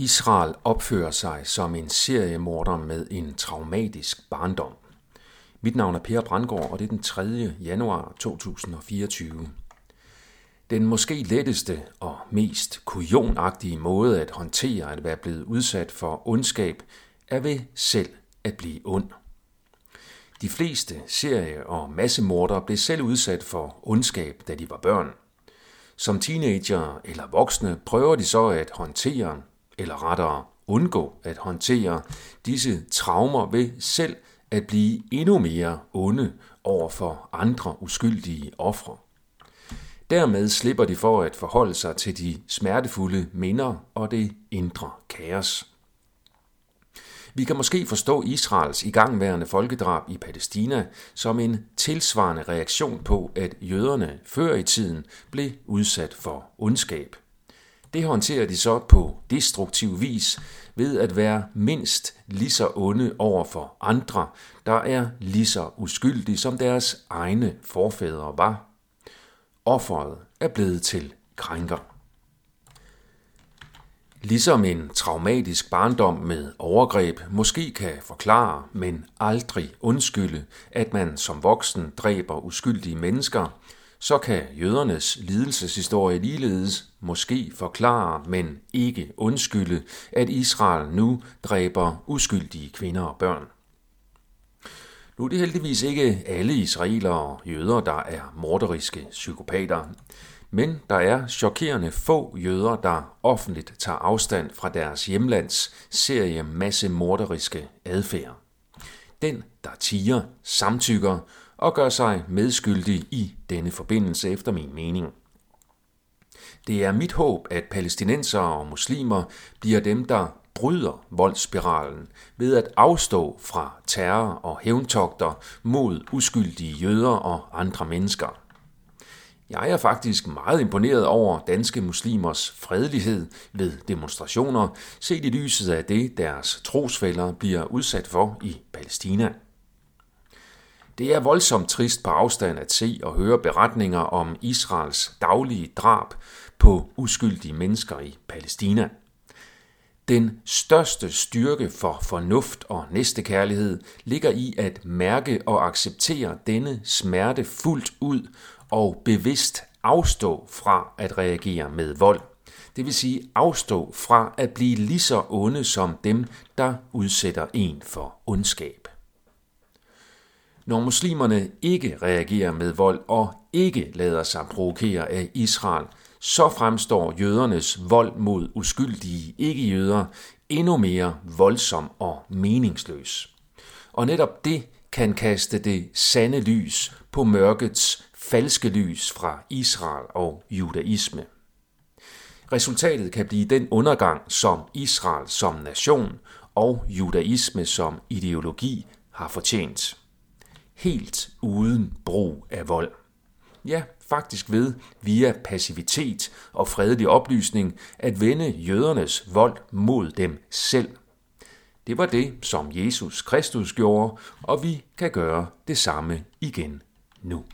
Israel opfører sig som en seriemorder med en traumatisk barndom. Mit navn er Per Brandgaard, og det er den 3. januar 2024. Den måske letteste og mest kujonagtige måde at håndtere at være blevet udsat for ondskab, er ved selv at blive ond. De fleste serie- og massemordere blev selv udsat for ondskab, da de var børn. Som teenager eller voksne prøver de så at håndtere eller rettere undgå at håndtere disse traumer ved selv at blive endnu mere onde over for andre uskyldige ofre. Dermed slipper de for at forholde sig til de smertefulde minder og det indre kaos. Vi kan måske forstå Israels igangværende folkedrab i Palæstina som en tilsvarende reaktion på, at jøderne før i tiden blev udsat for ondskab. Det håndterer de så på destruktiv vis ved at være mindst lige så onde over for andre, der er lige så uskyldige som deres egne forfædre var. Offeret er blevet til krænker. Ligesom en traumatisk barndom med overgreb måske kan forklare, men aldrig undskylde, at man som voksen dræber uskyldige mennesker, så kan jødernes lidelseshistorie ligeledes måske forklare, men ikke undskylde, at Israel nu dræber uskyldige kvinder og børn. Nu er det heldigvis ikke alle israelere og jøder, der er morderiske psykopater, men der er chokerende få jøder, der offentligt tager afstand fra deres hjemlands serie masse morderiske adfærd. Den, der tiger, samtykker og gør sig medskyldig i denne forbindelse efter min mening. Det er mit håb, at palæstinensere og muslimer bliver dem, der bryder voldsspiralen ved at afstå fra terror og hævntogter mod uskyldige jøder og andre mennesker. Jeg er faktisk meget imponeret over danske muslimers fredelighed ved demonstrationer, set i lyset af det, deres trosfælder bliver udsat for i Palæstina. Det er voldsomt trist på afstand at se og høre beretninger om Israels daglige drab på uskyldige mennesker i Palæstina. Den største styrke for fornuft og næstekærlighed ligger i at mærke og acceptere denne smerte fuldt ud og bevidst afstå fra at reagere med vold. Det vil sige afstå fra at blive lige så onde som dem, der udsætter en for ondskab. Når muslimerne ikke reagerer med vold og ikke lader sig provokere af Israel, så fremstår jødernes vold mod uskyldige ikke-jøder endnu mere voldsom og meningsløs. Og netop det kan kaste det sande lys på mørkets falske lys fra Israel og judaisme. Resultatet kan blive den undergang, som Israel som nation og judaisme som ideologi har fortjent helt uden brug af vold. Ja, faktisk ved via passivitet og fredelig oplysning at vende jødernes vold mod dem selv. Det var det, som Jesus Kristus gjorde, og vi kan gøre det samme igen nu.